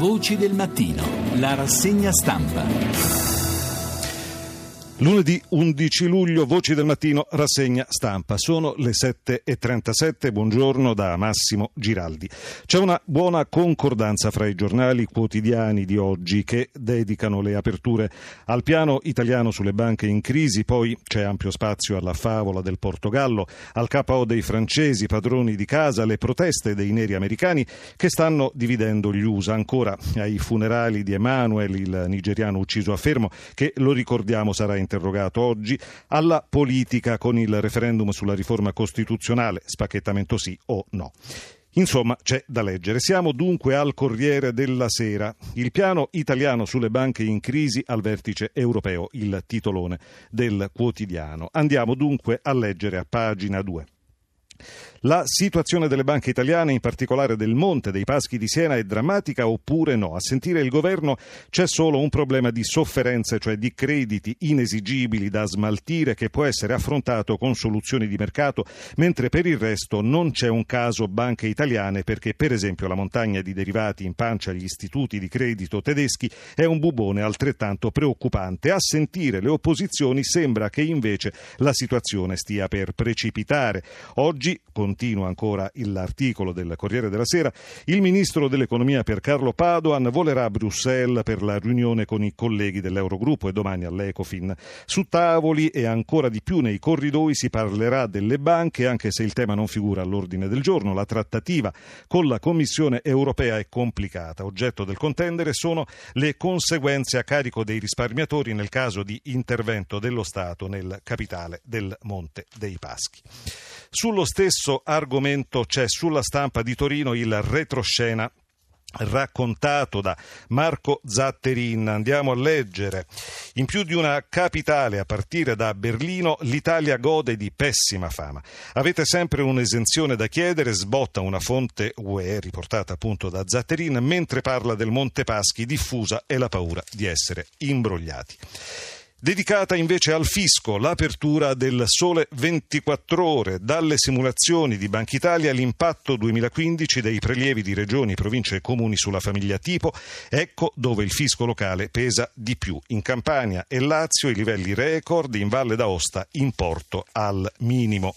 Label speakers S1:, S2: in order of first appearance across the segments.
S1: Voci del mattino, la rassegna stampa.
S2: Lunedì 11 luglio, Voci del Mattino, rassegna stampa. Sono le 7.37, buongiorno da Massimo Giraldi. C'è una buona concordanza fra i giornali quotidiani di oggi che dedicano le aperture al piano italiano sulle banche in crisi, poi c'è ampio spazio alla favola del Portogallo, al KO dei francesi, padroni di casa, alle proteste dei neri americani che stanno dividendo gli USA, ancora ai funerali di Emanuel, il nigeriano ucciso a Fermo, che lo ricordiamo sarà in interrogato oggi, alla politica con il referendum sulla riforma costituzionale, spacchettamento sì o no. Insomma, c'è da leggere. Siamo dunque al Corriere della Sera. Il piano italiano sulle banche in crisi al vertice europeo, il titolone del quotidiano. Andiamo dunque a leggere a pagina 2. La situazione delle banche italiane, in particolare del Monte dei Paschi di Siena, è drammatica oppure no? A sentire il governo c'è solo un problema di sofferenze, cioè di crediti inesigibili da smaltire che può essere affrontato con soluzioni di mercato, mentre per il resto non c'è un caso banche italiane perché per esempio la montagna di derivati in pancia agli istituti di credito tedeschi è un bubone altrettanto preoccupante. A sentire le opposizioni sembra che invece la situazione stia per precipitare. Oggi, con continua ancora l'articolo del Corriere della Sera, il ministro dell'economia per Carlo Padoan volerà a Bruxelles per la riunione con i colleghi dell'Eurogruppo e domani all'Ecofin. Su tavoli e ancora di più nei corridoi si parlerà delle banche, anche se il tema non figura all'ordine del giorno. La trattativa con la Commissione europea è complicata. Oggetto del contendere sono le conseguenze a carico dei risparmiatori nel caso di intervento dello Stato nel capitale del Monte dei Paschi. Sullo stesso argomento c'è sulla stampa di Torino il retroscena raccontato da Marco Zatterin. Andiamo a leggere. In più di una capitale, a partire da Berlino, l'Italia gode di pessima fama. Avete sempre un'esenzione da chiedere, sbotta una fonte UE, riportata appunto da Zatterin, mentre parla del Monte Paschi, diffusa è la paura di essere imbrogliati. Dedicata invece al fisco, l'apertura del Sole 24 ore. Dalle simulazioni di Banca Italia l'impatto 2015 dei prelievi di regioni, province e comuni sulla famiglia tipo, ecco dove il fisco locale pesa di più. In Campania e Lazio i livelli record, in Valle d'Aosta importo al minimo.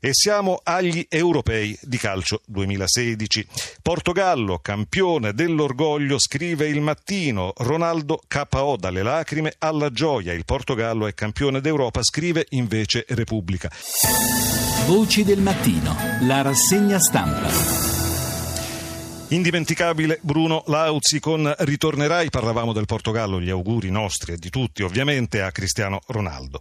S2: E siamo agli europei di calcio 2016. Portogallo, campione dell'orgoglio, scrive il mattino. Ronaldo KO dalle lacrime alla gioia. Il Portogallo è campione d'Europa, scrive invece Repubblica.
S1: Voci del mattino, la rassegna stampa.
S2: Indimenticabile Bruno Lauzi con Ritornerai, parlavamo del Portogallo, gli auguri nostri e di tutti ovviamente a Cristiano Ronaldo.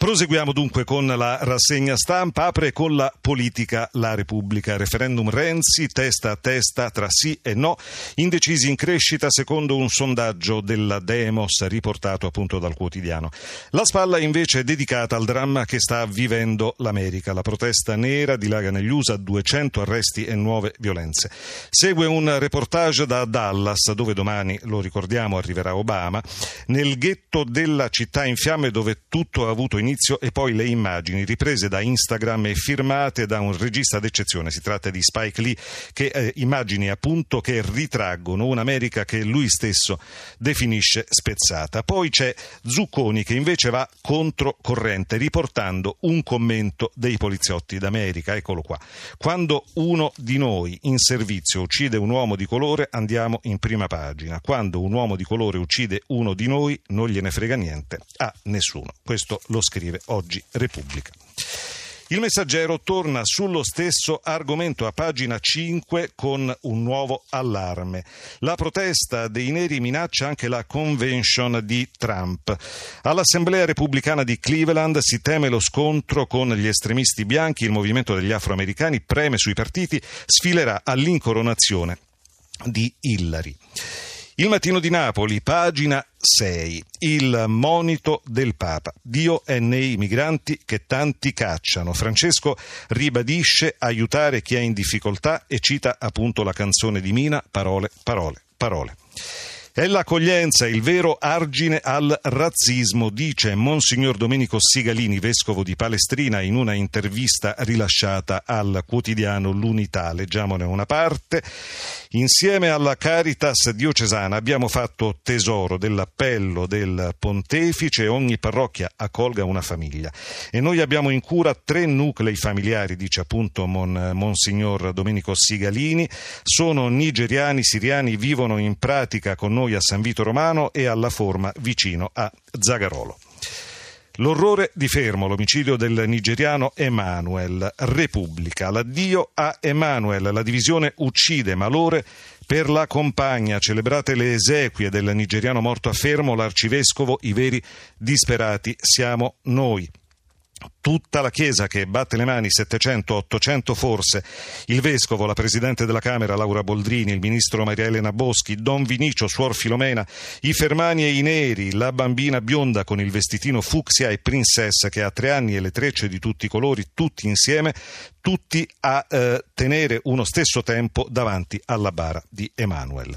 S2: Proseguiamo dunque con la rassegna stampa, apre con la politica la Repubblica, referendum Renzi, testa a testa tra sì e no, indecisi in crescita secondo un sondaggio della Demos riportato appunto dal quotidiano. La spalla invece è dedicata al dramma che sta vivendo l'America, la protesta nera dilaga negli USA, 200 arresti e nuove violenze. Segue un reportage da Dallas dove domani, lo ricordiamo, arriverà Obama, nel ghetto della città in fiamme dove tutto ha avuto inizio l'inizio e poi le immagini riprese da Instagram e firmate da un regista d'eccezione. Si tratta di Spike Lee, che eh, immagini appunto che ritraggono un'America che lui stesso definisce spezzata. Poi c'è Zucconi che invece va controcorrente, riportando un commento dei poliziotti d'America. Eccolo qua. Quando uno di noi in servizio uccide un uomo di colore, andiamo in prima pagina. Quando un uomo di colore uccide uno di noi, non gliene frega niente a nessuno. Questo lo scrive scrive oggi Repubblica. Il messaggero torna sullo stesso argomento a pagina 5 con un nuovo allarme. La protesta dei neri minaccia anche la convention di Trump. All'Assemblea repubblicana di Cleveland si teme lo scontro con gli estremisti bianchi, il movimento degli afroamericani preme sui partiti, sfilerà all'incoronazione di Hillary. Il mattino di Napoli, pagina 6. Il monito del Papa. Dio è nei migranti che tanti cacciano. Francesco ribadisce aiutare chi è in difficoltà e cita appunto la canzone di Mina, parole, parole, parole. È l'accoglienza il vero argine al razzismo, dice Monsignor Domenico Sigalini, vescovo di Palestrina, in una intervista rilasciata al quotidiano L'Unità. Leggiamone una parte. Insieme alla Caritas diocesana abbiamo fatto tesoro dell'appello del pontefice ogni parrocchia accolga una famiglia. E noi abbiamo in cura tre nuclei familiari, dice appunto Mon, Monsignor Domenico Sigalini. Sono nigeriani, siriani, vivono in pratica con noi a San Vito Romano e alla Forma vicino a Zagarolo. L'orrore di Fermo, l'omicidio del nigeriano Emanuel, Repubblica, l'addio a Emanuel, la divisione uccide malore per la compagna, celebrate le esequie del nigeriano morto a Fermo, l'arcivescovo, i veri disperati siamo noi tutta la Chiesa che batte le mani, 700, 800 forse, il Vescovo, la Presidente della Camera Laura Boldrini, il Ministro Maria Elena Boschi, Don Vinicio, Suor Filomena, i Fermani e i Neri, la bambina bionda con il vestitino fucsia e Princessa che ha tre anni e le trecce di tutti i colori, tutti insieme, tutti a eh, tenere uno stesso tempo davanti alla bara di Emanuel.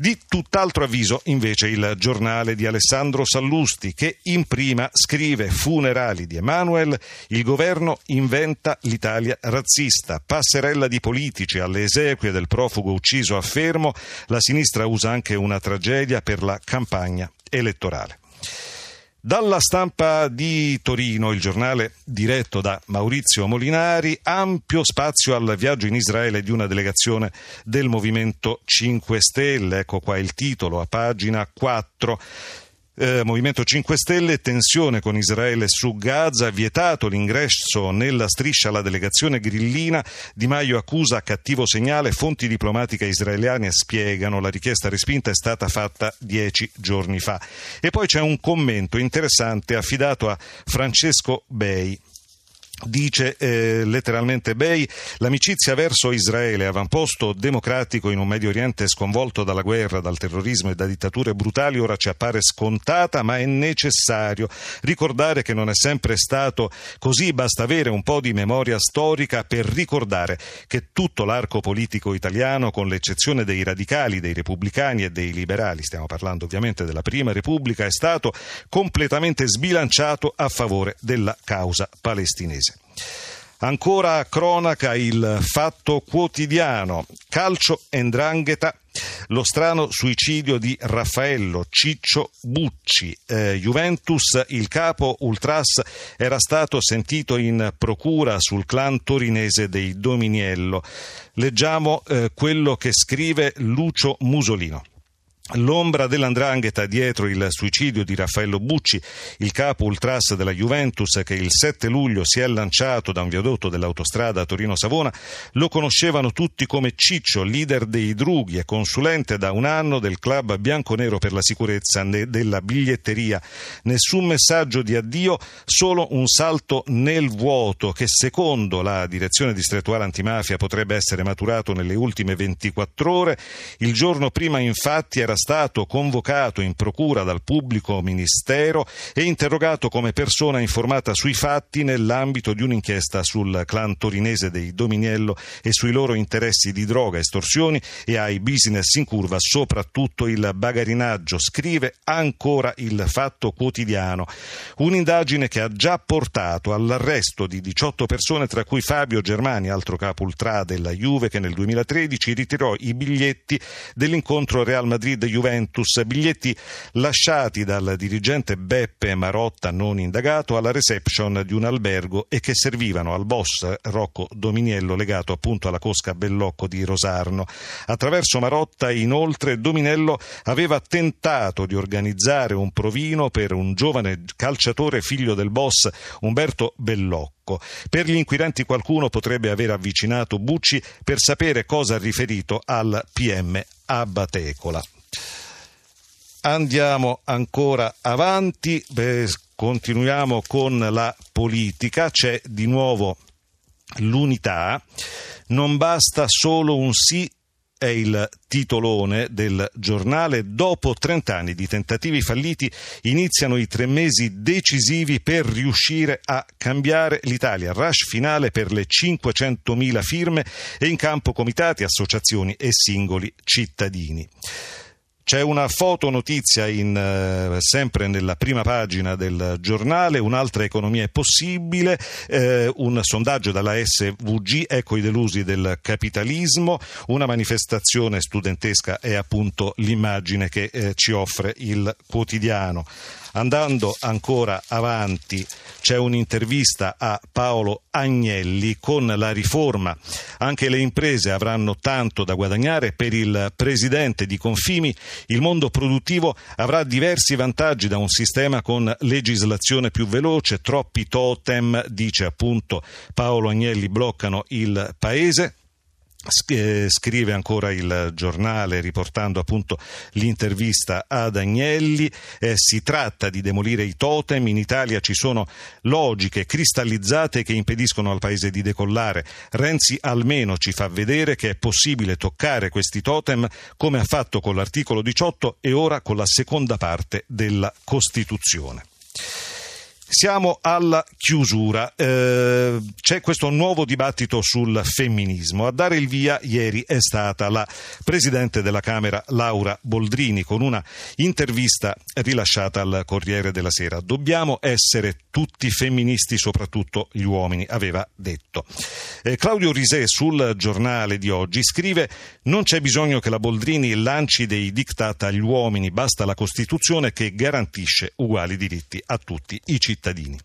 S2: Di tutt'altro avviso invece il giornale di Alessandro Sallusti che in prima scrive funerali di Emanuel, il governo inventa l'Italia razzista, passerella di politici alle esequie del profugo ucciso a Fermo, la sinistra usa anche una tragedia per la campagna elettorale. Dalla stampa di Torino, il giornale diretto da Maurizio Molinari, ampio spazio al viaggio in Israele di una delegazione del Movimento 5 Stelle. Ecco qua il titolo a pagina 4. Eh, Movimento 5 Stelle, tensione con Israele su Gaza, vietato l'ingresso nella striscia alla delegazione grillina, Di Maio accusa cattivo segnale, fonti diplomatiche israeliane spiegano la richiesta respinta è stata fatta dieci giorni fa. E poi c'è un commento interessante affidato a Francesco Bei Dice eh, letteralmente Bey, l'amicizia verso Israele, avamposto democratico in un Medio Oriente sconvolto dalla guerra, dal terrorismo e da dittature brutali, ora ci appare scontata, ma è necessario ricordare che non è sempre stato così, basta avere un po' di memoria storica per ricordare che tutto l'arco politico italiano, con l'eccezione dei radicali, dei repubblicani e dei liberali, stiamo parlando ovviamente della Prima Repubblica, è stato completamente sbilanciato a favore della causa palestinese. Ancora cronaca il fatto quotidiano. Calcio e ndrangheta. Lo strano suicidio di Raffaello Ciccio Bucci. Eh, Juventus, il capo Ultras, era stato sentito in procura sul clan torinese dei Dominiello. Leggiamo eh, quello che scrive Lucio Musolino. L'ombra dell'andrangheta dietro il suicidio di Raffaello Bucci, il capo ultras della Juventus che il 7 luglio si è lanciato da un viadotto dell'autostrada Torino-Savona, lo conoscevano tutti come Ciccio, leader dei drughi e consulente da un anno del club bianconero per la sicurezza della biglietteria. Nessun messaggio di addio, solo un salto nel vuoto che secondo la direzione distrettuale antimafia potrebbe essere maturato nelle ultime 24 ore. Il giorno prima infatti era stato convocato in procura dal pubblico ministero e interrogato come persona informata sui fatti nell'ambito di un'inchiesta sul clan torinese dei Dominiello e sui loro interessi di droga, estorsioni e ai business in curva, soprattutto il bagarinaggio. Scrive ancora il Fatto Quotidiano. Un'indagine che ha già portato all'arresto di 18 persone, tra cui Fabio Germani, altro capo ultra della Juve, che nel 2013 ritirò i biglietti dell'incontro Real Madrid Juventus, biglietti lasciati dal dirigente Beppe Marotta non indagato alla reception di un albergo e che servivano al boss Rocco Dominiello legato appunto alla cosca Bellocco di Rosarno. Attraverso Marotta inoltre Dominello aveva tentato di organizzare un provino per un giovane calciatore figlio del boss Umberto Bellocco. Per gli inquirenti qualcuno potrebbe aver avvicinato Bucci per sapere cosa ha riferito al PM a Batecola. Andiamo ancora avanti, Beh, continuiamo con la politica, c'è di nuovo l'unità, non basta solo un sì è il titolone del giornale. Dopo 30 anni di tentativi falliti iniziano i tre mesi decisivi per riuscire a cambiare l'Italia. Rush finale per le 500.000 firme e in campo comitati, associazioni e singoli cittadini. C'è una fotonotizia in, eh, sempre nella prima pagina del giornale, un'altra economia è possibile, eh, un sondaggio dalla SVG, ecco i delusi del capitalismo, una manifestazione studentesca è appunto l'immagine che eh, ci offre il quotidiano. Andando ancora avanti c'è un'intervista a Paolo Agnelli con la riforma. Anche le imprese avranno tanto da guadagnare per il presidente di Confimi. Il mondo produttivo avrà diversi vantaggi da un sistema con legislazione più veloce, troppi totem, dice appunto Paolo Agnelli, bloccano il paese. Eh, scrive ancora il giornale riportando appunto l'intervista ad Agnelli. Eh, si tratta di demolire i totem. In Italia ci sono logiche cristallizzate che impediscono al paese di decollare. Renzi almeno ci fa vedere che è possibile toccare questi totem come ha fatto con l'articolo 18 e ora con la seconda parte della Costituzione. Siamo alla chiusura. Eh, c'è questo nuovo dibattito sul femminismo. A dare il via ieri è stata la Presidente della Camera Laura Boldrini con una intervista rilasciata al Corriere della Sera. Dobbiamo essere tutti femministi, soprattutto gli uomini, aveva detto. Eh, Claudio Risè sul giornale di oggi scrive non c'è bisogno che la Boldrini lanci dei diktat agli uomini, basta la Costituzione che garantisce uguali diritti a tutti i cittadini cittadini.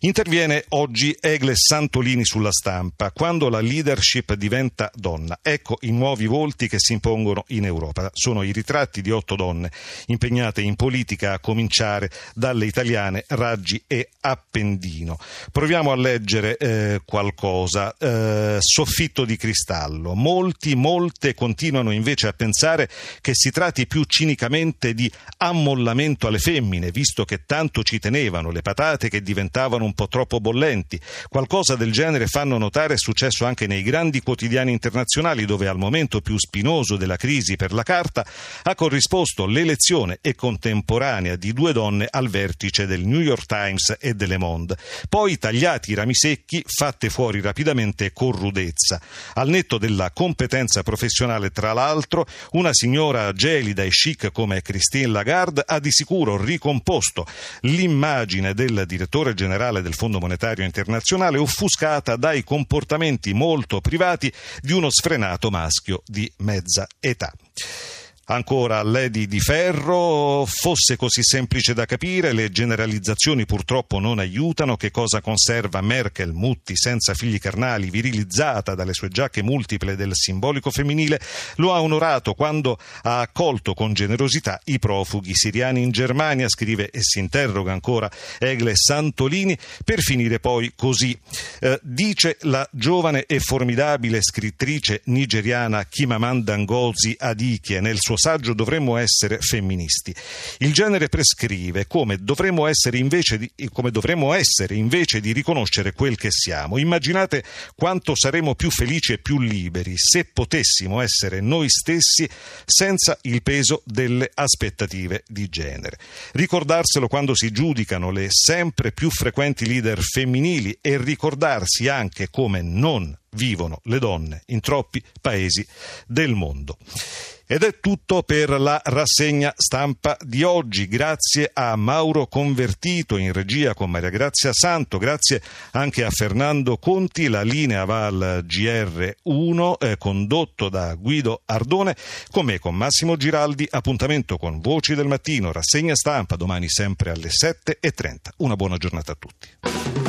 S2: Interviene oggi Egle Santolini sulla stampa, quando la leadership diventa donna. Ecco i nuovi volti che si impongono in Europa. Sono i ritratti di otto donne impegnate in politica, a cominciare dalle italiane Raggi e Appendino. Proviamo a leggere eh, qualcosa. Eh, soffitto di cristallo. Molti, molte continuano invece a pensare che si tratti più cinicamente di ammollamento alle femmine, visto che tanto ci tenevano le patate che diventavano un po' troppo bollenti. Qualcosa del genere fanno notare è successo anche nei grandi quotidiani internazionali dove al momento più spinoso della crisi per la carta ha corrisposto l'elezione e contemporanea di due donne al vertice del New York Times e delle Monde. Poi tagliati i rami secchi, fatte fuori rapidamente con rudezza. Al netto della competenza professionale, tra l'altro, una signora gelida e chic come Christine Lagarde ha di sicuro ricomposto l'immagine del direttore generale del Fondo Monetario Internazionale offuscata dai comportamenti molto privati di uno sfrenato maschio di mezza età. Ancora Lady di Ferro, fosse così semplice da capire, le generalizzazioni purtroppo non aiutano, che cosa conserva Merkel, Mutti, senza figli carnali, virilizzata dalle sue giacche multiple del simbolico femminile, lo ha onorato quando ha accolto con generosità i profughi siriani in Germania, scrive e si interroga ancora Egle Santolini, per finire poi così. Eh, dice la giovane e formidabile scrittrice nigeriana Chimamanda Ngozi Adichie nel suo saggio dovremmo essere femministi. Il genere prescrive come dovremmo essere invece di, dovremmo essere invece di riconoscere quel che siamo. Immaginate quanto saremmo più felici e più liberi se potessimo essere noi stessi senza il peso delle aspettative di genere. Ricordarselo quando si giudicano le sempre più frequenti leader femminili e ricordarsi anche come non vivono le donne in troppi paesi del mondo. Ed è tutto per la rassegna stampa di oggi. Grazie a Mauro Convertito in regia con Maria Grazia Santo, grazie anche a Fernando Conti. La linea va al GR1 eh, condotto da Guido Ardone, con me con Massimo Giraldi. Appuntamento con Voci del Mattino, rassegna stampa domani sempre alle 7.30. Una buona giornata a tutti.